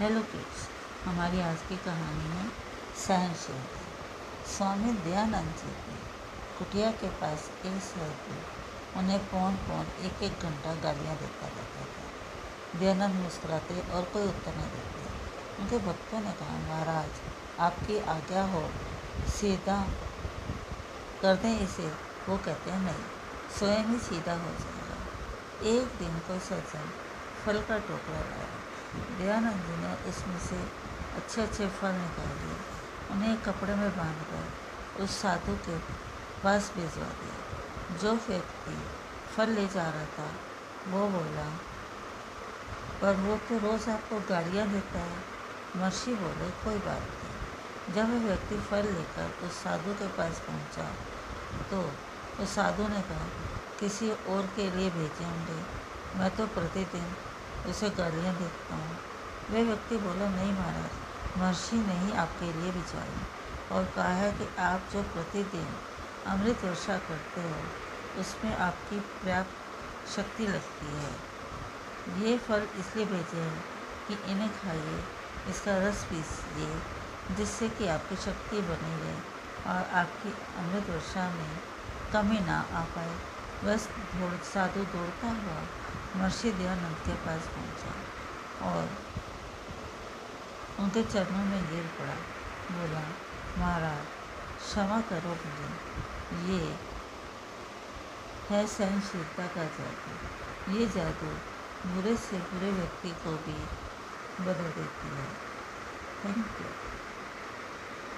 Hello kids हमारी आज की कहानी है सहनशील। स्वामी दयानंद जी की कुटिया के पास एक साधु उन्हें पौन पौन एक एक घंटा गालियाँ देता रहता था। दयानंद मुस्कुराते और कोई उत्तर नहीं देते। उनके भक्तों ने कहा, महाराज, आपकी आज्ञा हो, सीधा कर दें इसे। वो कहते हैं, नहीं, स्वयं ही सीधा हो जाएगा। एक दिन कोई सज्जन फल का टोकरा लाया। दयानंद जी ने उसमें से अच्छे अच्छे फल निकाल लिए उन्हें कपड़े में बांधकर उस साधु के पास भिजवा दिया। जो व्यक्ति फल ले जा रहा था, वो बोला, पर वो तो रोज़ आपको गाड़ियाँ देता है। मर्शी बोले, कोई बात नहीं। जब वह व्यक्ति फल लेकर उस साधु के पास पहुँचा तो उस साधु ने कहा, किसी और के लिए भेजे होंगे। मैं तो प्रतिदिन उसे गालियाँ देखता हूँ। वह व्यक्ति बोला, नहीं महाराज, महर्षि ने ही आपके लिए बिछाई और कहा है कि आप जो प्रतिदिन अमृत वर्षा करते हो, उसमें आपकी पर्याप्त शक्ति लगती है। ये फल इसलिए भेजे हैं कि इन्हें खाइए, इसका रस पीसिए जिससे कि आपकी शक्ति बनी रहे और आपकी अमृत वर्षा में कमी ना आ पाए। बस साधु दौड़ता हुआ महर्षि दयानंद के पास पहुँचा और उनके चरणों में गिर पड़ा। बोला, महाराज, क्षमा करो मुझे। ये है सहनशीलता का जादू। ये जादू बुरे से बुरे व्यक्ति को भी बदल देती है। Thank you